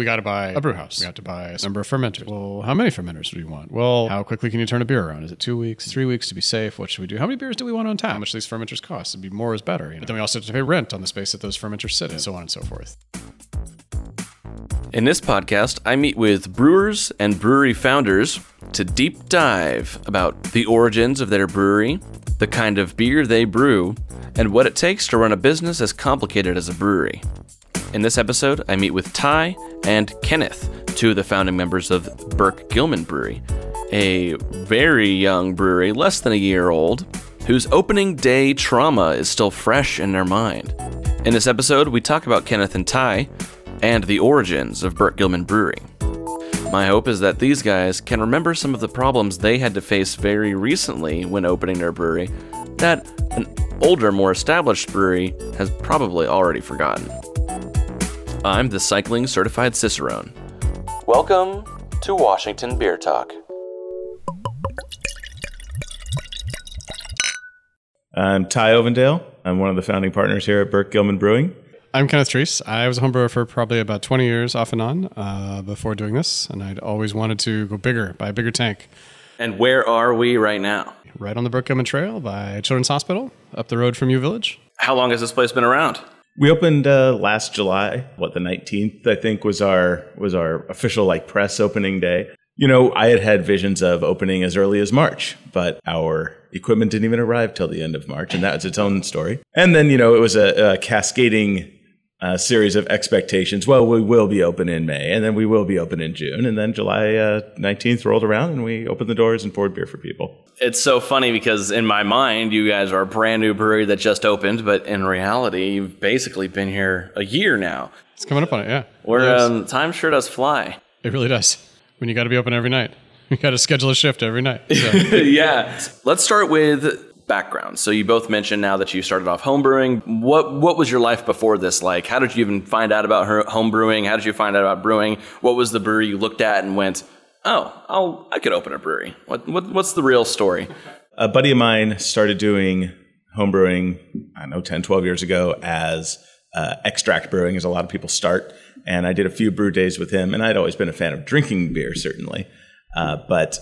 we got to buy a brew house. We got to buy a number of fermenters. Well, how many fermenters do we want? Well, how quickly can you turn a beer around? Is it two weeks, three weeks to be safe? What should we do? How many beers do we want on tap? How much do these fermenters cost? It'd be more is better. You know? But then we also have to pay rent on the space that those fermenters sit in, so on and so forth. In this podcast, I meet with brewers and brewery founders to deep dive about the origins of their brewery, the kind of beer they brew, and what it takes to run a business as complicated as a brewery. In this episode, I meet with Ty and Kenneth, two of the founding members of Burke Gilman Brewery, a very young brewery, less than a year old, whose opening day trauma is still fresh in their mind. In this episode, we talk about Kenneth and Ty, and the origins of Burke Gilman Brewery. My hope is that these guys can remember some of the problems they had to face very recently when opening their brewery that an older, more established brewery has probably already forgotten. I'm the cycling certified Cicerone. Welcome to Washington Beer Talk. I'm Ty Ovendale. I'm one of the founding partners here at Burke Gilman Brewing. I'm Kenneth Treese. I was a homebrewer for probably about 20 years off and on uh, before doing this, and I'd always wanted to go bigger, buy a bigger tank. And where are we right now? Right on the Burke Gilman Trail by Children's Hospital, up the road from U Village. How long has this place been around? We opened uh, last July. What the 19th, I think, was our was our official like press opening day. You know, I had had visions of opening as early as March, but our equipment didn't even arrive till the end of March, and that was its own story. And then, you know, it was a, a cascading uh, series of expectations. Well, we will be open in May, and then we will be open in June, and then July uh, 19th rolled around, and we opened the doors and poured beer for people. It's so funny because in my mind, you guys are a brand new brewery that just opened, but in reality, you've basically been here a year now. It's coming up on it, yeah. Where um, time sure does fly. It really does. When you got to be open every night, you got to schedule a shift every night. So. yeah. Let's start with background. So you both mentioned now that you started off homebrewing. What what was your life before this like? How did you even find out about homebrewing? How did you find out about brewing? What was the brewery you looked at and went, "Oh, I'll I could open a brewery." What, what what's the real story? A buddy of mine started doing homebrewing, I don't know, 10, 12 years ago as uh, extract brewing, as a lot of people start. And I did a few brew days with him, and I'd always been a fan of drinking beer, certainly. Uh, but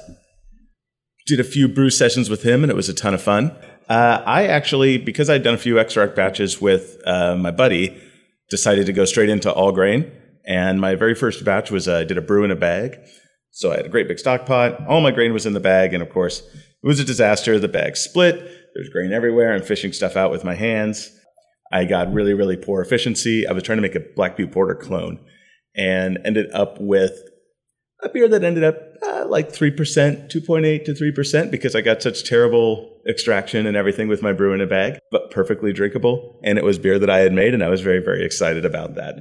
did a few brew sessions with him, and it was a ton of fun. Uh, I actually, because I'd done a few extract batches with uh, my buddy, decided to go straight into all grain. And my very first batch was uh, I did a brew in a bag. So I had a great big stock pot. All my grain was in the bag, and of course, it was a disaster. The bag split. There's grain everywhere. I'm fishing stuff out with my hands. I got really, really poor efficiency. I was trying to make a Black Butte Porter clone, and ended up with a beer that ended up uh, like 3%, 2.8 to 3% because I got such terrible extraction and everything with my brew in a bag, but perfectly drinkable. And it was beer that I had made, and I was very, very excited about that.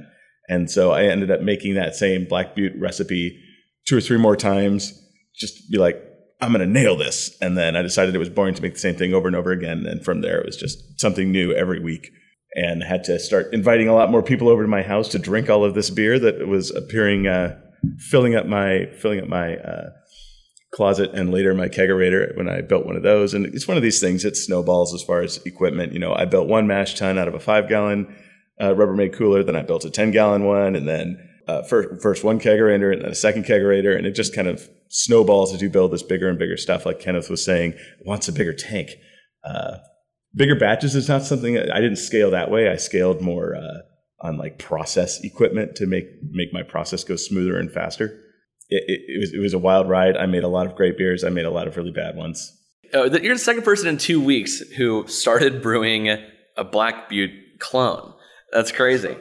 And so I ended up making that same Black Butte recipe two or three more times, just be like, I'm going to nail this. And then I decided it was boring to make the same thing over and over again. And from there, it was just something new every week. And had to start inviting a lot more people over to my house to drink all of this beer that was appearing uh, filling up my filling up my uh, closet and later my kegerator when I built one of those. And it's one of these things that snowballs as far as equipment. You know, I built one mash tun out of a five gallon uh, Rubbermaid cooler, then I built a ten gallon one, and then uh, first first one kegerator and then a second kegerator, and it just kind of snowballs as you build this bigger and bigger stuff. Like Kenneth was saying, wants a bigger tank. Uh, bigger batches is not something I didn't scale that way. I scaled more uh, on like process equipment to make make my process go smoother and faster. It, it, it, was it was a wild ride. I made a lot of great beers. I made a lot of really bad ones. Oh, you're the second person in two weeks who started brewing a Black Butte clone. That's crazy.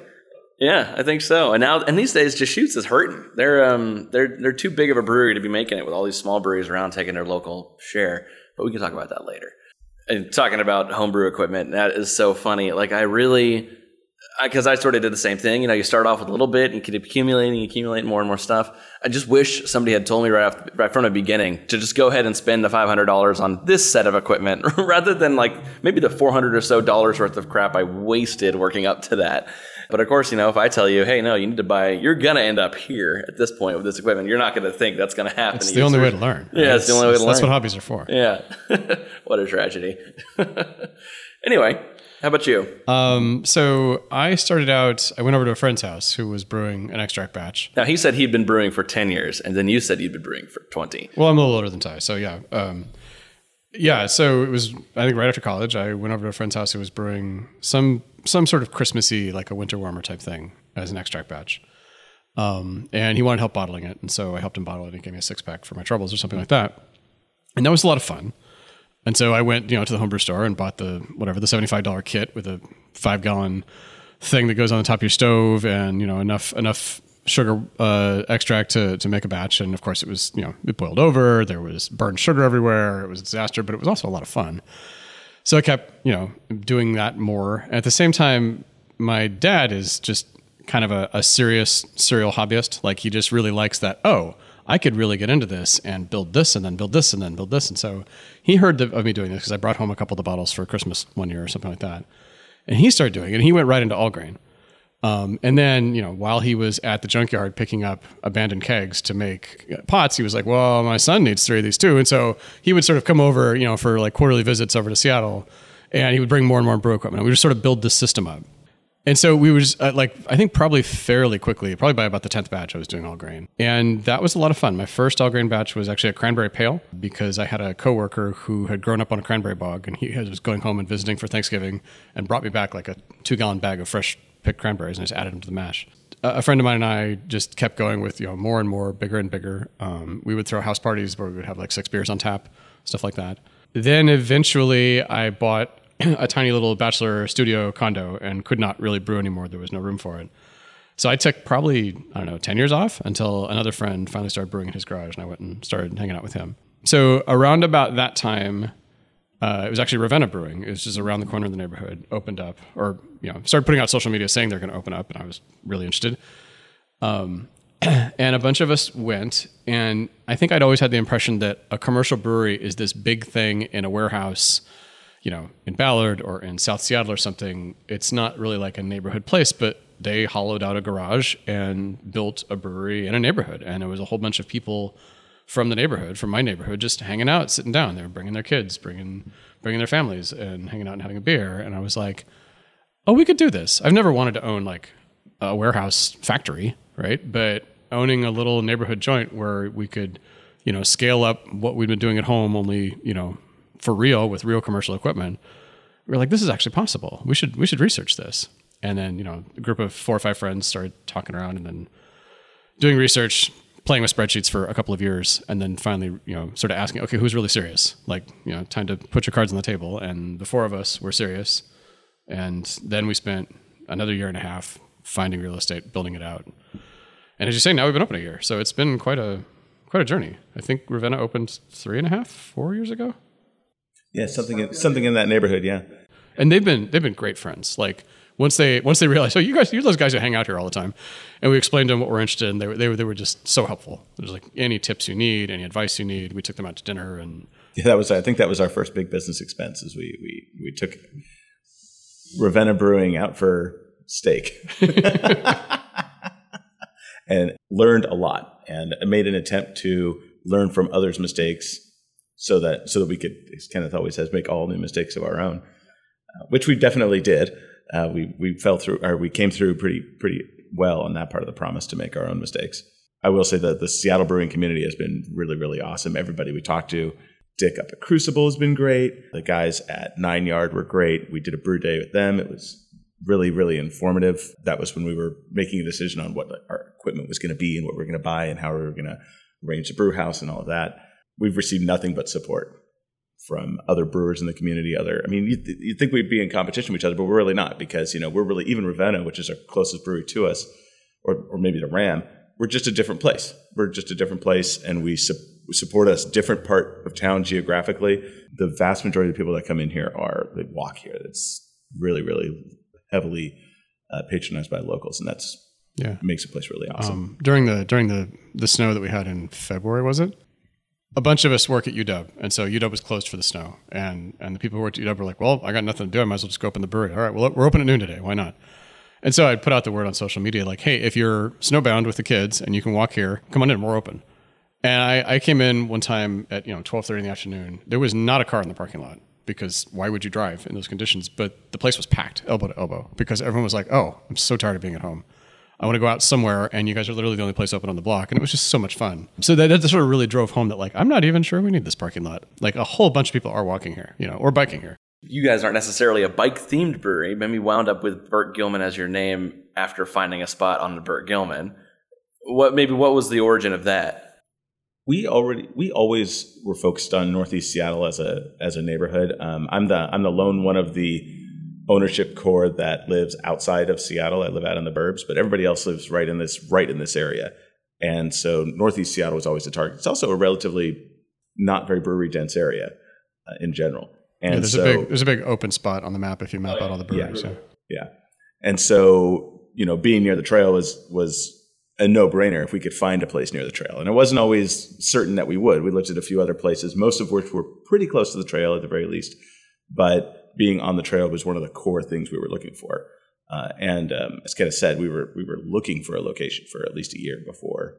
Yeah, I think so. And now, and these days, Deschutes is hurting. They're um, they're they're too big of a brewery to be making it with all these small breweries around taking their local share. But we can talk about that later. And talking about homebrew equipment, that is so funny. Like I really because I, I, sort of did the same thing. You know, you start off with a little bit and you keep accumulating, accumulating more and more stuff. I just wish somebody had told me right, off, right from the beginning to just go ahead and spend the $500 on this set of equipment rather than like maybe the 400 or so dollars worth of crap I wasted working up to that. But of course, you know, if I tell you, hey, no, you need to buy, you're going to end up here at this point with this equipment. You're not going to think that's going to happen. It's the only way to learn. Yeah, it's, it's the only way to learn. That's what hobbies are for. Yeah. what a tragedy. anyway, How about you? Um, so I started out. I went over to a friend's house who was brewing an extract batch. Now he said he'd been brewing for ten years, and then you said you'd been brewing for twenty. Well, I'm a little older than Ty, so yeah. Um, yeah, so it was. I think right after college, I went over to a friend's house who was brewing some some sort of Christmassy, like a winter warmer type thing, as an extract batch. Um, and he wanted help bottling it, and so I helped him bottle it. and He gave me a six pack for my troubles or something like that, and that was a lot of fun. And so I went, you know, to the homebrew store and bought the whatever the seventy five dollar kit with a five gallon thing that goes on the top of your stove, and you know enough enough sugar uh, extract to to make a batch. And of course, it was you know it boiled over. There was burned sugar everywhere. It was a disaster, but it was also a lot of fun. So I kept you know doing that more. At the same time, my dad is just kind of a, a serious serial hobbyist. Like he just really likes that. Oh I could really get into this and build this and then build this and then build this. And so he heard of me doing this because I brought home a couple of the bottles for Christmas one year or something like that. And he started doing it and he went right into all grain. Um, and then, you know, while he was at the junkyard picking up abandoned kegs to make pots, he was like, well, my son needs three of these too. And so he would sort of come over, you know, for like quarterly visits over to Seattle and he would bring more and more brew equipment. We just sort of build this system up. And so we was uh, like, I think probably fairly quickly, probably by about the 10th batch, I was doing all grain. And that was a lot of fun. My first all grain batch was actually a cranberry pale because I had a coworker who had grown up on a cranberry bog and he was going home and visiting for Thanksgiving and brought me back like a two gallon bag of fresh picked cranberries and just added them to the mash. A friend of mine and I just kept going with, you know, more and more, bigger and bigger. Um, we would throw house parties where we would have like six beers on tap, stuff like that. Then eventually I bought a tiny little bachelor studio condo and could not really brew anymore. There was no room for it. So I took probably, I don't know, 10 years off until another friend finally started brewing in his garage and I went and started hanging out with him. So around about that time, uh, it was actually Ravenna Brewing. It was just around the corner of the neighborhood, opened up, or, you know, started putting out social media saying they're going to open up, and I was really interested. Um, and a bunch of us went, and I think I'd always had the impression that a commercial brewery is this big thing in a warehouse you know, in Ballard or in South Seattle or something, it's not really like a neighborhood place, but they hollowed out a garage and built a brewery in a neighborhood. And it was a whole bunch of people from the neighborhood, from my neighborhood, just hanging out, sitting down. They were bringing their kids, bringing bringing their families, and hanging out and having a beer. And I was like, oh, we could do this. I've never wanted to own like a warehouse factory, right? But owning a little neighborhood joint where we could, you know, scale up what we've been doing at home, only you know for real with real commercial equipment. We are like, this is actually possible. We should we should research this. And then you know, a group of four or five friends started talking around and then doing research, playing with spreadsheets for a couple of years, and then finally you know, sort of asking, okay, who's really serious? Like you know, time to put your cards on the table. And the four of us were serious. And then we spent another year and a half finding real estate, building it out. And as you say, now we've been open a year, so it's been quite a quite a journey. I think Ravenna opened three and a half, four years ago. Yeah, something in, something in that neighborhood. Yeah, and they've been they've been great friends. Like once they once they realized, oh, you guys, you're those guys who hang out here all the time, and we explained to them what we're interested in. They were they were they were just so helpful. There's like any tips you need, any advice you need. We took them out to dinner, and yeah, that was I think that was our first big business expense. Is we we we took Ravenna Brewing out for steak. and learned a lot and made an attempt to learn from others' mistakes so that so that we could, as Kenneth always says, make all new mistakes of our own, uh, which we definitely did. Uh, we we fell through, or we came through pretty pretty well on that part of the promise to make our own mistakes. I will say that the Seattle brewing community has been really really awesome. Everybody we talked to, Dick up at Crucible has been great. The guys at Nine Yard were great. We did a brew day with them. It was really really informative. That was when we were making a decision on what our equipment was going to be and what we are going to buy and how we were going to arrange the brew house and all of that we've received nothing but support from other brewers in the community. Other, I mean, you you think we'd be in competition with each other, but we're really not because you know we're really even Ravenna, which is our closest brewery to us, or or maybe the Ram. We're just a different place. We're just a different place, and we su- support us different part of town geographically. The vast majority of people that come in here are they walk here. It's really really heavily uh, patronized by locals, and that's yeah makes the place really awesome. Um, during the during the the snow that we had in February, was it? A bunch of us work at UW, and so UW was closed for the snow. And and the people who worked at UW were like, "Well, I got nothing to do. I might as well just go open the brewery. All right, well, we're open at noon today. Why not?" And so I put out the word on social media, like, "Hey, if you're snowbound with the kids and you can walk here, come on in. We're open." And I, I came in one time at you know twelve thirty in the afternoon. There was not a car in the parking lot because why would you drive in those conditions? But the place was packed, elbow to elbow, because everyone was like, "Oh, I'm so tired of being at home. I want to go out somewhere." And you guys are literally the only place open on the block, and it was just so much fun. So that, that sort of really drove home that like I'm not even sure we need this parking lot. Like a whole bunch of people are walking here, you know, or biking here. You guys aren't necessarily a bike themed brewery, but we wound up with Burke Gilman as your name after finding a spot on the Burke Gilman. What maybe what was the origin of that? we already we always were focused on Northeast Seattle as a as a neighborhood. Um, I'm the I'm the lone one of the ownership core that lives outside of Seattle. I live out in the burbs, but everybody else lives right in this right in this area. And so Northeast Seattle was always a target. It's also a relatively not very brewery dense area uh, in general. And Yeah, there's so, a big there's a big open spot on the map if you map out all the breweries. Yeah. yeah. And so, you know, being near the trail was was a no-brainer if we could find a place near the trail. And it wasn't always certain that we would. We looked at a few other places, most of which were pretty close to the trail at the very least. But being on the trail was one of the core things we were looking for. Uh, and um, as Kenneth said, we were we were looking for a location for at least a year before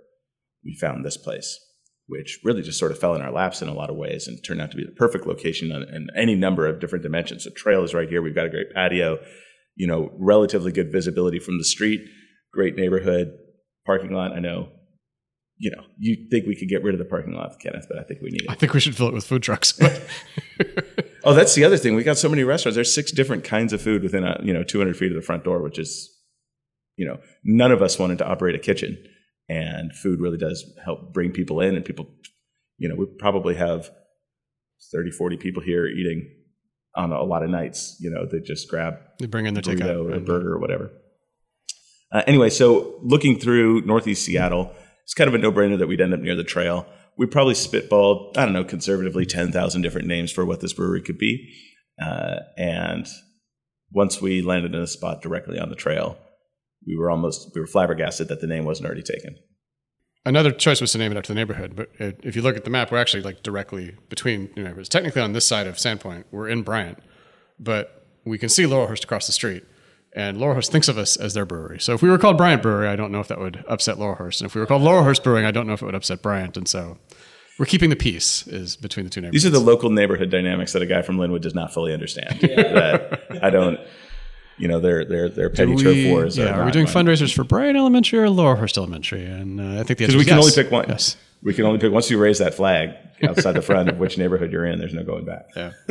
we found this place, which really just sort of fell in our laps in a lot of ways and turned out to be the perfect location on, in any number of different dimensions. The trail is right here. We've got a great patio, you know, relatively good visibility from the street, great neighborhood, parking lot. I know, you know, you think we could get rid of the parking lot, Kenneth, but I think we need it. I think we should fill it with food trucks. Oh, that's the other thing. We got so many restaurants. There's six different kinds of food within a you know 200 feet of the front door, which is, you know, none of us wanted to operate a kitchen, and food really does help bring people in, and people, you know, we probably have 30, 40 people here eating on a lot of nights. You know, they just grab they bring in their takeout. or a and- burger or whatever. Uh, anyway, so looking through Northeast Seattle, it's kind of a no-brainer that we'd end up near the trail. We probably spitballed, I don't know, conservatively ten thousand different names for what this brewery could be, uh, and once we landed in a spot directly on the trail, we were almost we were flabbergasted that the name wasn't already taken. Another choice was to name it after the neighborhood, but it, if you look at the map, we're actually like directly between the neighborhoods. Technically, on this side of Sandpoint, we're in Bryant, but we can see Laurelhurst across the street, and Laurelhurst thinks of us as their brewery. So if we were called Bryant Brewery, I don't know if that would upset Laurelhurst, and if we were called Laurelhurst Brewing, I don't know if it would upset Bryant. And so we're keeping the peace is between the two neighborhoods. These are the local neighborhood dynamics that a guy from Lynnwood does not fully understand. that I don't, you know, their their their petty we, turf wars. yeah, are we doing fundraisers for Bryant Elementary or Laurelhurst Elementary? And uh, I think the Because answer we is can yes. only pick one. Yes. We can only pick once you raise that flag outside the front of which neighborhood you're in. There's no going back. Yeah.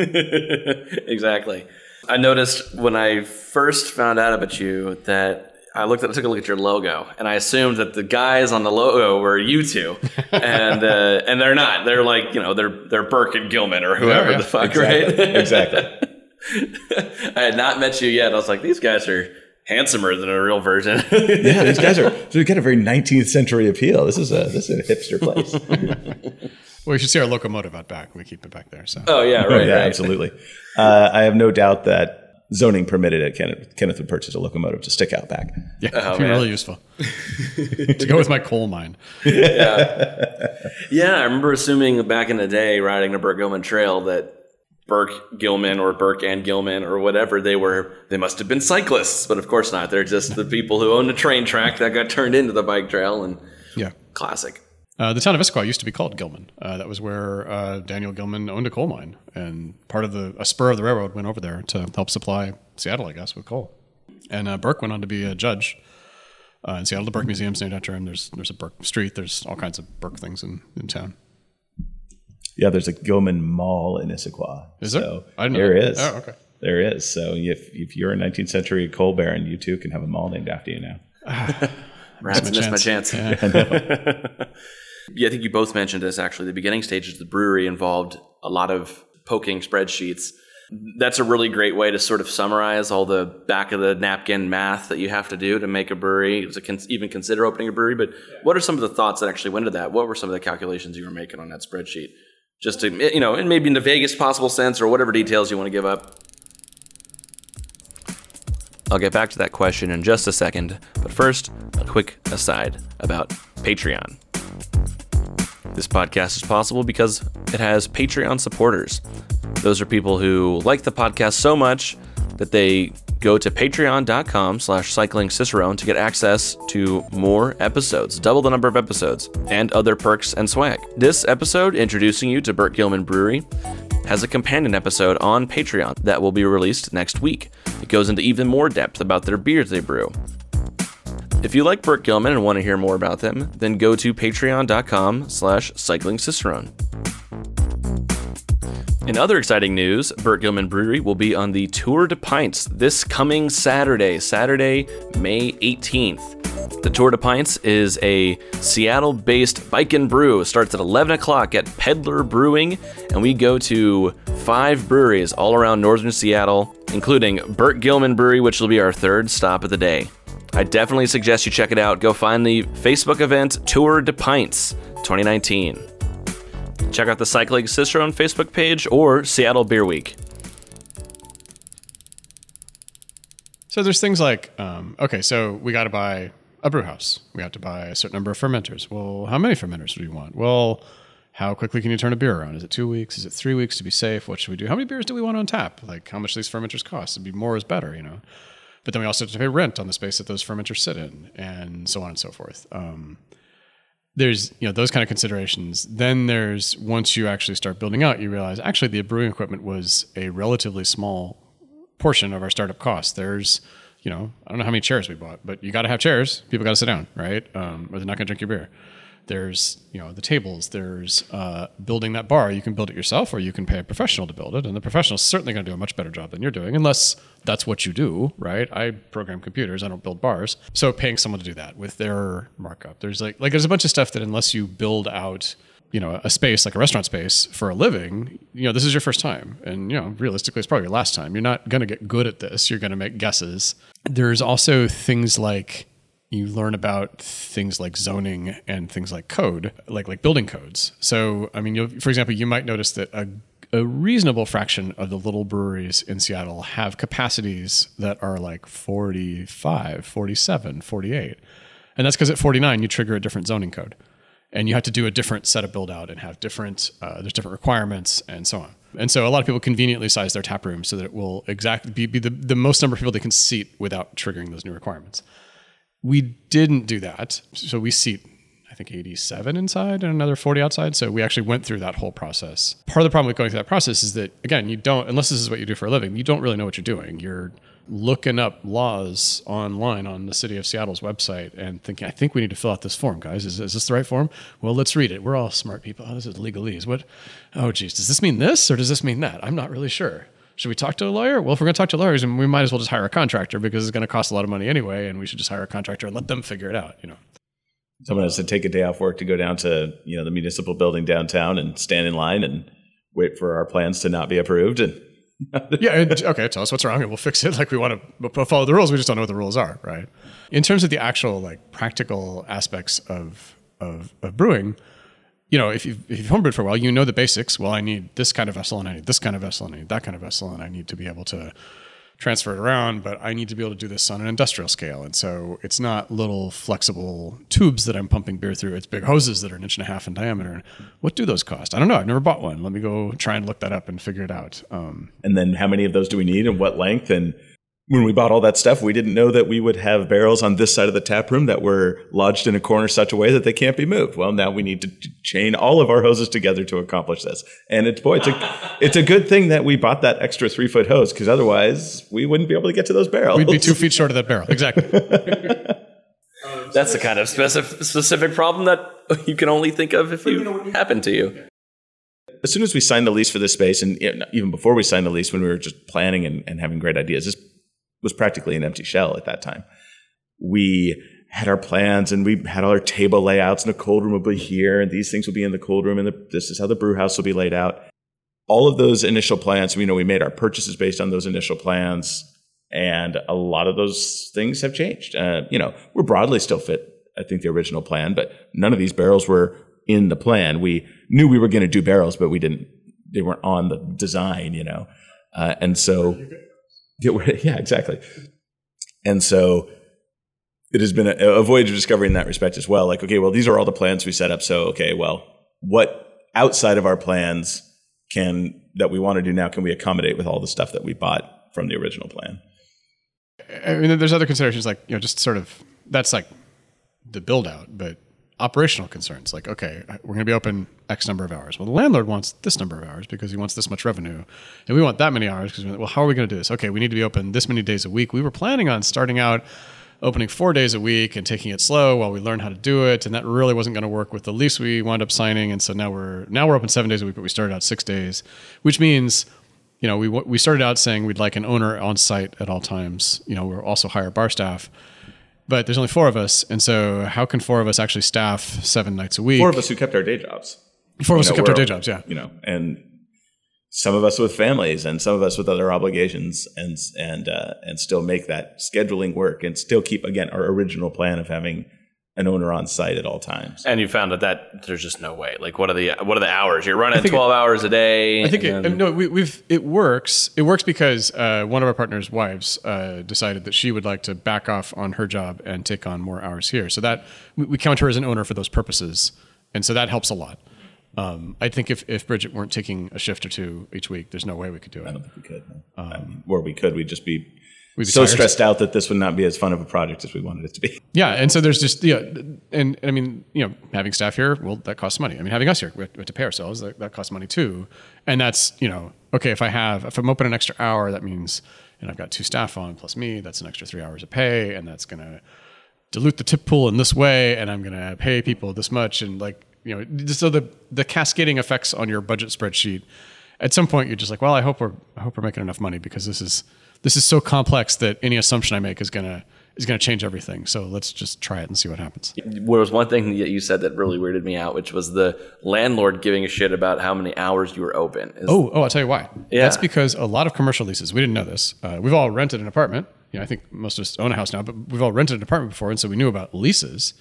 exactly. I noticed when I first found out about you that I looked at, I took a look at your logo, and I assumed that the guys on the logo were you two, and uh, and they're not. They're like you know they're they're Burke and Gilman or whoever yeah. the fuck, Exactly. right? exactly. I had not met you yet. I was like, these guys are handsomer than a real version. Yeah, these guys are. So they've got a very 19th century appeal. This is a this is a hipster place. Well, you should see our locomotive out back. We keep it back there. So oh yeah, Oh, right, yeah, right. absolutely. Uh, I have no doubt that zoning permitted it. Kenneth, Kenneth would purchase a locomotive to stick out back. yeah, Oh, it'd be man. really useful to go with my coal mine. Yeah, I remember assuming back in the day riding the Burke Gilman Trail that Burke Gilman or Burke and Gilman or whatever they were, they must have been cyclists, but of course not. They're just the people who owned a train track that got turned into the bike trail and Yeah. classic. Uh, the town of Issaquah used to be called Gilman. Uh, that was where uh, Daniel Gilman owned a coal mine, and part of the a spur of the railroad went over there to help supply Seattle, I guess, with coal. And uh, Burke went on to be a judge uh, in Seattle. The Burke Museum's named after him. There's there's a Burke Street. There's all kinds of Burke things in, in town. Yeah, there's a Gilman Mall in Issaquah. Is there? So I didn't know there that. is. Oh, okay. There is. So if if you're a 19th century coal baron, you too can have a mall named after you now. Rats missed my chance. Yeah. Yeah, I think you both mentioned this actually. The beginning stages of the brewery involved a lot of poking spreadsheets. That's a really great way to sort of summarize all the back of the napkin math that you have to do to make a brewery, to con- even consider opening a brewery. But what are some of the thoughts that actually went into that? What were some of the calculations you were making on that spreadsheet? Just to, you know, and maybe in the vaguest possible sense or whatever details you want to give up. I'll get back to that question in just a second, but first, a quick aside about Patreon. This podcast is possible because it has Patreon supporters. Those are people who like the podcast so much that they go to patreon.com slash cycling cicerone to get access to more episodes, double the number of episodes, and other perks and swag. This episode, introducing you to Burke Gilman Brewery, has a companion episode on Patreon that will be released next week. It goes into even more depth about their beers they brew. If you like Burke Gilman and want to hear more about them, then go to patreon.com slash cyclingcicerone. In other exciting news, Burke Gilman Brewery will be on the Tour de Pints this coming Saturday, Saturday, May 18th. The Tour de Pints is a Seattle based bike and brew. It starts at 11 o'clock at Peddler Brewing, and we go to five breweries all around northern Seattle, including Burke Gilman Brewery, which will be our third stop of the day. I definitely suggest you check it out. Go find the Facebook event Tour de Pints 2019. Check out the Cycling Cicerone Facebook page or Seattle Beer Week. So there's things like, um, okay, so we got to buy a brew house. We have to buy a certain number of fermenters. Well, how many fermenters do we want? Well, how quickly can you turn a beer around? Is it two weeks? Is it three weeks to be safe? What should we do? How many beers do we want on tap? Like how much these fermenters cost? It'd be more is better, you know. But then we also have to pay rent on the space that those fermenters sit in, and so on and so forth. Um, there's you know those kind of considerations. Then there's once you actually start building out, you realize actually the brewing equipment was a relatively small portion of our startup costs. There's you know I don't know how many chairs we bought, but you got to have chairs. People got to sit down, right? Um, or they're not going to drink your beer. There's you know the tables. There's uh, building that bar. You can build it yourself, or you can pay a professional to build it, and the professional is certainly going to do a much better job than you're doing, unless that's what you do, right? I program computers. I don't build bars. So paying someone to do that with their markup. There's like like there's a bunch of stuff that unless you build out you know a space like a restaurant space for a living you know this is your first time and you know realistically it's probably your last time you're not going to get good at this you're going to make guesses there's also things like you learn about things like zoning and things like code, like like building codes. So, I mean, for example, you might notice that a, a reasonable fraction of the little breweries in Seattle have capacities that are like 45, 47, 48. And that's because at 49, you trigger a different zoning code. And you have to do a different set of build out and have different, uh, there's different requirements and so on. And so a lot of people conveniently size their tap room so that it will exactly be, be the, the most number of people they can seat without triggering those new requirements. We didn't do that. So we seat, I think, 87 inside and another 40 outside. So we actually went through that whole process. Part of the problem with going through that process is that, again, you don't, unless this is what you do for a living, you don't really know what you're doing. You're looking up laws online on the city of Seattle's website and thinking, I think we need to fill out this form, guys. Is, is this the right form? Well, let's read it. We're all smart people. Oh, this is legalese. What? Oh, geez. Does this mean this or does this mean that? I'm not really sure should we talk to a lawyer? Well, if we're going to talk to lawyers, and we might as well just hire a contractor because it's going to cost a lot of money anyway, and we should just hire a contractor and let them figure it out. You know, someone has to take a day off work to go down to you know the municipal building downtown and stand in line and wait for our plans to not be approved and. yeah. And, okay. Tell us what's wrong, and we'll fix it. Like we want to follow the rules. We just don't know what the rules are, right? In terms of the actual like practical aspects of of, of brewing, you know, if you've, if you've homebrewed for a while, you know the basics. Well, I need this kind of vessel and I need this kind of vessel and I need that kind of vessel and I need to be able to transfer it around, but I need to be able to do this on an industrial scale. And so it's not little flexible tubes that I'm pumping beer through. It's big hoses that are an inch and a half in diameter. What do those cost? I don't know. I've never bought one. Let me go try and look that up and figure it out. Um, and then how many of those do we need and what length? And when we bought all that stuff, we didn't know that we would have barrels on this side of the tap room that were lodged in a corner such a way that they can't be moved. Well, now we need to chain all of our hoses together to accomplish this. And it's boy, it's a it's a good thing that we bought that extra three foot hose because otherwise we wouldn't be able to get to those barrels. We'd be two feet short of that barrel. Exactly. That's the kind of specific specific problem that you can only think of if it happened to you. As soon as we signed the lease for this space, and even before we signed the lease, when we were just planning and, and having great ideas, this was practically an empty shell at that time. We had our plans and we had all our table layouts and the cold room will be here and these things will be in the cold room and the, this is how the brew house will be laid out. All of those initial plans, you know, we made our purchases based on those initial plans and a lot of those things have changed. Uh, you know, we're broadly still fit, I think, the original plan, but none of these barrels were in the plan. We knew we were going to do barrels, but we didn't, they weren't on the design, you know. Uh, and so yeah, exactly. And so it has been a, a, voyage of discovery in that respect as well. Like, okay, well, these are all the plans we set up. So, okay, well, what outside of our plans can that we want to do now can we accommodate with all the stuff that we bought from the original plan? I mean, there's other considerations like you know, just sort of that's like the build out, but operational concerns. Like, okay, we're going to be open X number of hours. Well, the landlord wants this number of hours because he wants this much revenue, and we want that many hours because well, how are we going to do this? Okay, we need to be open this many days a week. We were planning on starting out opening four days a week and taking it slow while we learn how to do it, and that really wasn't going to work with the lease we wound up signing. And so now we're now we're open seven days a week, but we started out six days, which means you know, we we started out saying we'd like an owner on site at all times. You know, we're also hire bar staff, but there's only four of us, and so how can four of us actually staff seven nights a week? Four of us who kept our day jobs. Four of us You who kept our day jobs. Yeah, You know, and some of us with families, and some of us with other obligations, and and uh, and still make that scheduling work, and still keep again our original plan of having an owner on site at all times. And you found that that there's just no way. Like, what are the what are the hours? You're running think it- 12 hours a day. I think and it, then- no, we, we've it works. It works because uh, one of our partners' wives uh, decided that she would like to back off on her job and take on more hours here. So that we, we count her as an owner for those purposes, and so that helps a lot. Um, I think if, if Bridget weren't taking a shift or two each week, there's no way we could do it. I don't think we could. no. I mean, or we could. We'd just be, Be so tired. stressed out that this would not be as fun of a project as we wanted it to be. Yeah, and so there's just yeah, and, and I mean you know having staff here, well that costs money. I mean having us here, we have, we have to pay ourselves. That, that costs money too, and that's you know okay if I have if I'm open an extra hour, that means and I've got two staff on plus me, that's an extra three hours of pay, and that's gonna dilute the tip pool in this way, and I'm gonna pay people this much, and like you know so the the cascading effects on your budget spreadsheet. At some point, you're just like, well, I hope we're I hope we're making enough money because this is this is so complex that any assumption I make is gonna is gonna change everything. So let's just try it and see what happens. There was one thing that you said that really weirded me out, which was the landlord giving a shit about how many hours you were open. Is- Oh, oh, I'll tell you why. Yeah. That's because a lot of commercial leases, we didn't know this. Uh, we've all rented an apartment. You know, I think most of us own a house now, but we've all rented an apartment before, and so we knew about leases.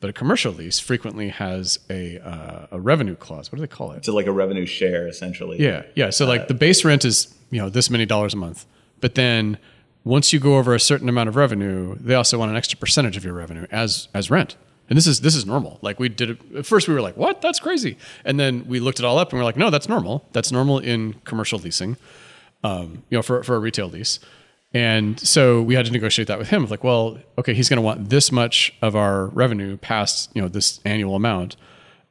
But a commercial lease frequently has a uh, a revenue clause. What do they call it? It's like a revenue share, essentially. Yeah, yeah. So like the base rent is you know this many dollars a month, but then once you go over a certain amount of revenue, they also want an extra percentage of your revenue as as rent. And this is this is normal. Like we did it at first, we were like, "What? That's crazy!" And then we looked it all up, and we're like, "No, that's normal. That's normal in commercial leasing, um, you know, for for a retail lease." And so we had to negotiate that with him. Like, well, okay, he's going to want this much of our revenue past you know this annual amount,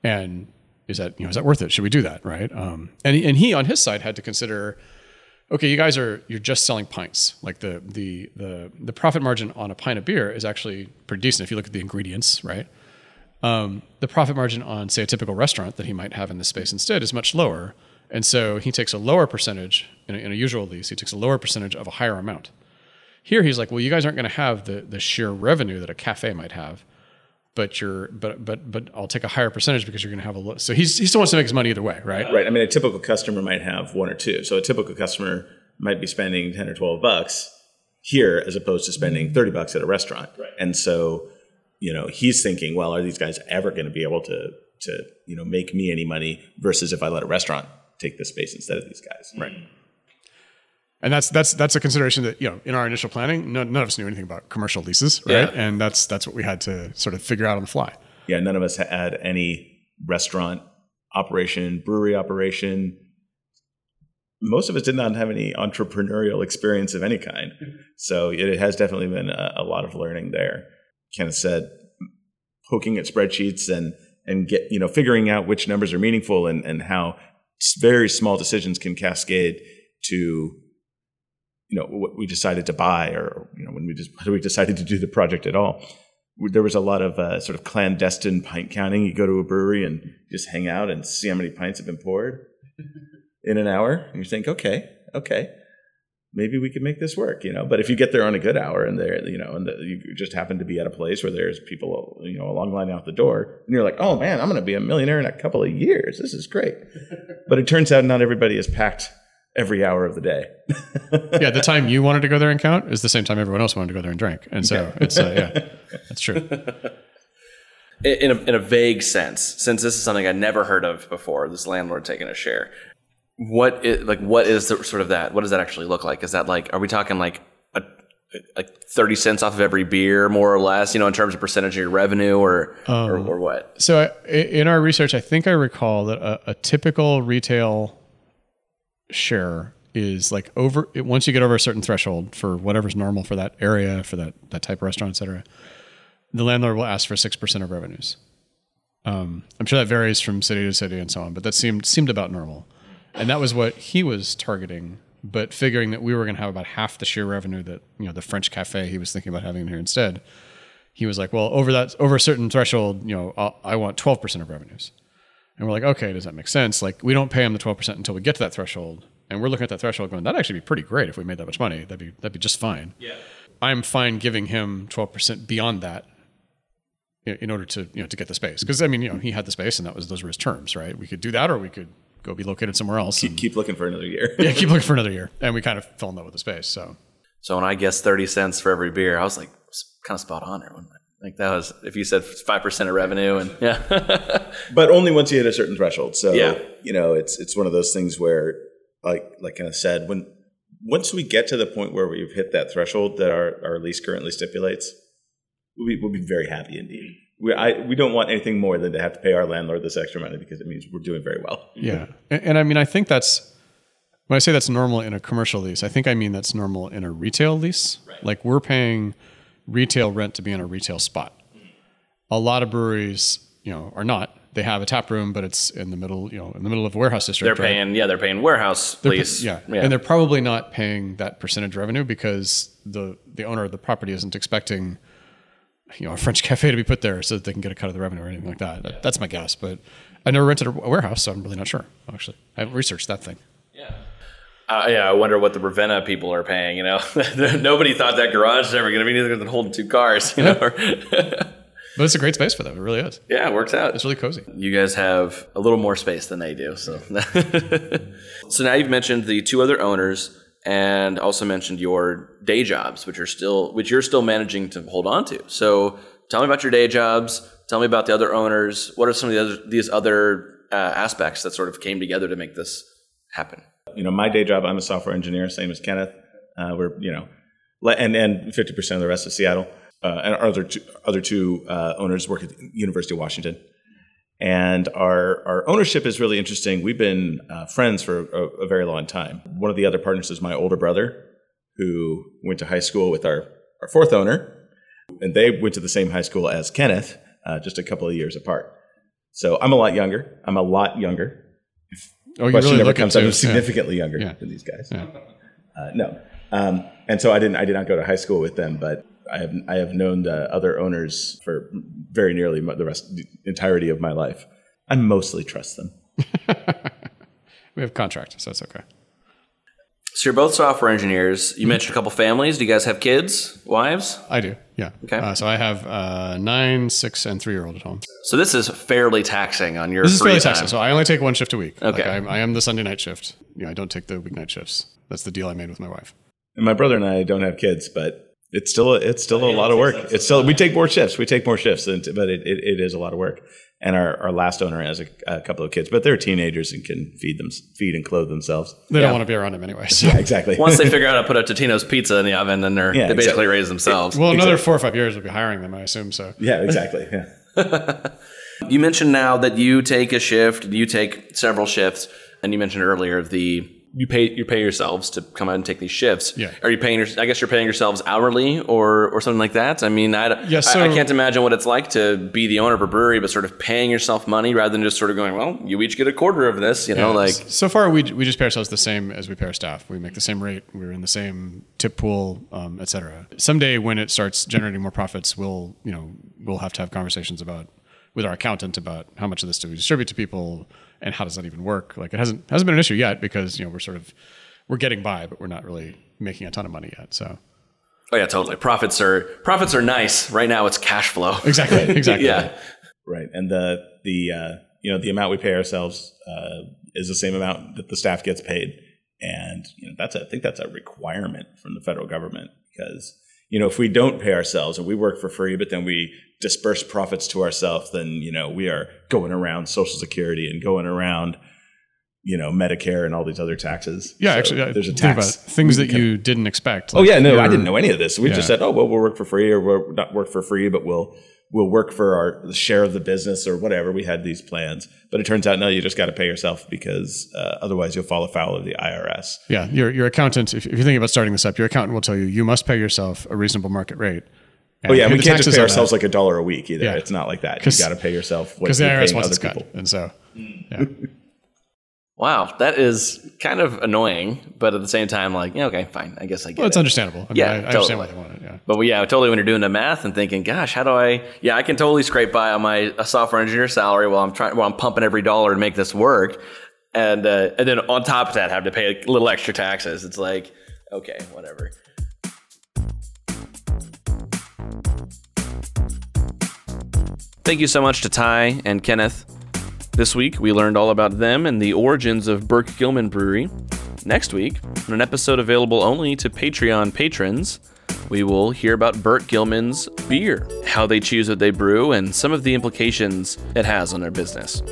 and is that you know is that worth it? Should we do that? Right? Um, and and he on his side had to consider, okay, you guys are you're just selling pints. Like the the the the profit margin on a pint of beer is actually pretty decent if you look at the ingredients, right? Um, the profit margin on say a typical restaurant that he might have in this space instead is much lower. And so he takes a lower percentage in a, in a usual lease. He takes a lower percentage of a higher amount. Here he's like, well, you guys aren't going to have the the sheer revenue that a cafe might have, but you're but but but I'll take a higher percentage because you're going to have a low. So he's he still wants to make his money either way, right? Right. I mean, a typical customer might have one or two. So a typical customer might be spending 10 or 12 bucks here as opposed to spending 30 bucks at a restaurant. Right. And so, you know, he's thinking, well, are these guys ever going to be able to, to, you know, make me any money versus if I let a restaurant take the space instead of these guys. Right. And that's that's that's a consideration that you know in our initial planning, none, none of us knew anything about commercial leases, right? Yeah. And that's that's what we had to sort of figure out on the fly. Yeah. None of us had any restaurant operation, brewery operation. Most of us did not have any entrepreneurial experience of any kind. So it has definitely been a, a lot of learning there. Kenneth said, poking at spreadsheets and and get you know figuring out which numbers are meaningful and and how very small decisions can cascade to you know what we decided to buy or you know when we just when we decided to do the project at all there was a lot of uh, sort of clandestine pint counting you go to a brewery and just hang out and see how many pints have been poured in an hour and you think okay okay maybe we could make this work, you know. But if you get there on a good hour and there, you know, and the, you just happen to be at a place where there's people, you know, a long line out the door, and you're like, oh man, I'm going to be a millionaire in a couple of years. This is great. but it turns out not everybody is packed every hour of the day. Yeah, the time you wanted to go there and count is the same time everyone else wanted to go there and drink, and so it's uh, yeah, that's true. in a, in a vague sense, since this is something I never heard of before, this landlord taking a share. What is like? What is the, sort of that? What does that actually look like? Is that like? Are we talking like a like thirty cents off of every beer, more or less? You know, in terms of percentage of your revenue, or or, or what? So I, in our research, I think I recall that a, a typical retail share is like over once you get over a certain threshold for whatever's normal for that area, for that that type of restaurant, et cetera, the landlord will ask for six percent of revenues. Um, I'm sure that varies from city to city and so on, but that seemed seemed about normal. And that was what he was targeting, but figuring that we were going to have about half the sheer revenue that you know the French cafe he was thinking about having in here instead. He was like, well, over that over a certain threshold, you know, I'll, I want 12% of revenues. And we're like, okay, does that make sense? Like, we don't pay him the 12% until we get to that threshold. And we're looking at that threshold going, that'd actually be pretty great if we made that much money. That'd be, that'd be just fine. Yeah. I'm fine giving him 12% beyond that in in order to, you know, to get the space. Cause I mean, you know, he had the space and that was, those were his terms, right? We could do that or we could go be located somewhere else. Keep, and- keep looking for another year. yeah, keep looking for another year. And we kind of fell in love with the space. So So when I guessed 30 cents for every beer, I was like kind of spot on there. Wasn't I? Like that was, if you said 5% of revenue and yeah. but only once you hit a certain threshold. So Yeah. you know, it's it's one of those things where, like like I said, when once we get to the point where we've hit that threshold that our, our lease currently stipulates, we'll be, we'll be very happy indeed. We I, we don't want anything more than to have to pay our landlord this extra money because it means we're doing very well. Yeah. And, and I mean, I think that's when I say that's normal in a commercial lease, I think I mean that's normal in a retail lease. Like we're paying retail rent to be in a retail spot. A lot of breweries, you know, are not. They have a tap room, but it's in the middle, you know, in the middle of a warehouse district. They're district. right? paying, yeah, they're paying warehouse They're lease. yeah. and they're probably not paying that percentage revenue because the the owner of the property isn't expecting, you know, a French cafe to be put there so that they can get a cut of the revenue or anything like that. That- That's my guess, but I never rented a warehouse, so I'm really not sure. Actually, I haven't researched that thing. Uh, yeah, I wonder what the Ravenna people are paying. You know, nobody thought that garage is ever going to be anything than holding two cars. You know, But it's a great space for them. It really is. yeah, it works out. It's really cozy. You guys have a little more space than they do. So, so now you've mentioned the two other owners, and also mentioned your day jobs, which are still which you're still managing to hold on to. So, tell me about your day jobs. Tell me about the other owners. What are some of the other these other uh, aspects that sort of came together to make this happen? You know, my day job, I'm a software engineer, same as Kenneth. Uh, we're you know, and and 50 percent of the rest of Seattle. Uh, and our other two, other two uh, owners work at the University of Washington. And our, our ownership is really interesting. We've been uh, friends for a, a very long time. One of the other partners is my older brother, who went to high school with our, our fourth owner. And they went to the same high school as Kenneth, uh, just a couple of years apart. So I'm a lot younger. I'm a lot younger. Oh, Question really never comes up. I'm it. Yeah. significantly younger Yeah. than these guys. Yeah. Uh, no, um, and so I didn't. I did not go to high school with them, but I have. I have known the other owners for very nearly the rest, the entirety of my life. I mostly trust them. We have contract, so it's okay. So you're both software engineers. You mentioned a couple families. Do you guys have kids, wives? I do. Yeah. Okay. Uh, so I have uh, nine, six, and three year old at home. So this is fairly taxing on your This is fairly time. taxing. So I only take one shift a week. Okay. Like I'm, I am the Sunday night shift. You know, I don't take the weeknight shifts. That's the deal I made with my wife. And my brother and I don't have kids, but it's still a, it's still a lot of work. It's still we take more shifts. We take more shifts, and, but it, it, it is a lot of work. And our, our last owner has a, a couple of kids, but they're teenagers and can feed them feed and clothe themselves. They Yeah. don't want to be around him anyway. So. Yeah, exactly. Once they figure out how to put a Totino's pizza in the oven, then they're Yeah, they basically exactly. raise themselves. Well, another four or five years we'll be hiring them, I assume. So yeah, exactly. Yeah. You mentioned now that you take a shift, you take several shifts, and you mentioned earlier the you pay you pay yourselves to come out and take these shifts. Yeah. Are you paying your? I guess you're paying yourselves hourly or or something like that. I mean, I, Yeah, I- I, can't imagine what it's like to be the owner of a brewery, but sort of paying yourself money rather than just sort of going, well, you each get a quarter of this. You know, Yeah, like so far we, we just pay ourselves the same as we pay our staff. We make the same rate. We're in the same tip pool, um, et cetera. Someday when it starts generating more profits, we'll you know we'll have to have conversations about with our accountant about how much of this do we distribute to people and how does that even work. Like it hasn't hasn't been an issue yet because you know we're sort of we're getting by, but we're not really making a ton of money yet. So oh yeah, totally. Profits are profits are nice right now. It's cash flow. exactly, exactly. yeah. Right, and the the uh, you know the amount we pay ourselves uh, is the same amount that the staff gets paid, and you know that's a, I think that's a requirement from the federal government because you know if we don't pay ourselves and we work for free, but then we disperse profits to ourselves, then you know we are going around Social Security and going around you know Medicare and all these other taxes. Yeah, So actually, there's a tax. things that you didn't expect. Oh yeah, no, I didn't know any of this. We Yeah. just said, oh well, we'll work for free, or we'll not work for free, but we'll we'll work for our share of the business or whatever. We had these plans, but it turns out no, you just got to pay yourself because uh, otherwise you'll fall afoul of the IRS. Yeah, your your accountant. If, if you're thinking about starting this up, your accountant will tell you you must pay yourself a reasonable market rate, Oh yeah, we can't just pay ourselves like a dollar a week either. Yeah. It's not like that. You got to pay yourself because the IRS wants people. cut, and so yeah. Wow, that is kind of annoying, but at the same time, like, yeah, okay, fine. I guess I get it. Well, it's it. understandable. I mean, Yeah, I, I understand why they want it. Yeah. But yeah, totally when you're doing the math and thinking, gosh, how do I? Yeah, I can totally scrape by on my a software engineer salary while I'm trying, while I'm pumping every dollar to make this work, and uh, and then on top of that, have to pay a little extra taxes. It's like, okay, whatever. Thank you so much to Ty and Kenneth. This week, we learned all about them and the origins of Burke Gilman Brewery. Next week, in an episode available only to Patreon patrons, we will hear about Burke Gilman's beer, how they choose what they brew, and some of the implications it has on their business.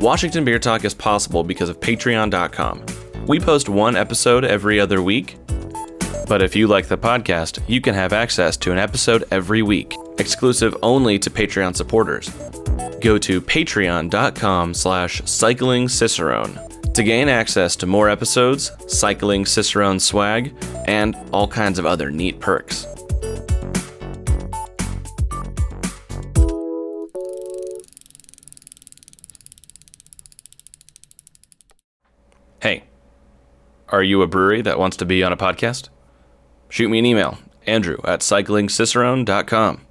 Washington Beer Talk is possible because of Patreon.com. We post one episode every other week, but if you like the podcast, you can have access to an episode every week, exclusive only to Patreon supporters. Go to patreon.com slash cycling cicerone to gain access to more episodes, cycling cicerone swag, and all kinds of other neat perks. Hey, are you a brewery that wants to be on a podcast? Shoot me an email, andrew at cyclingcicerone.com.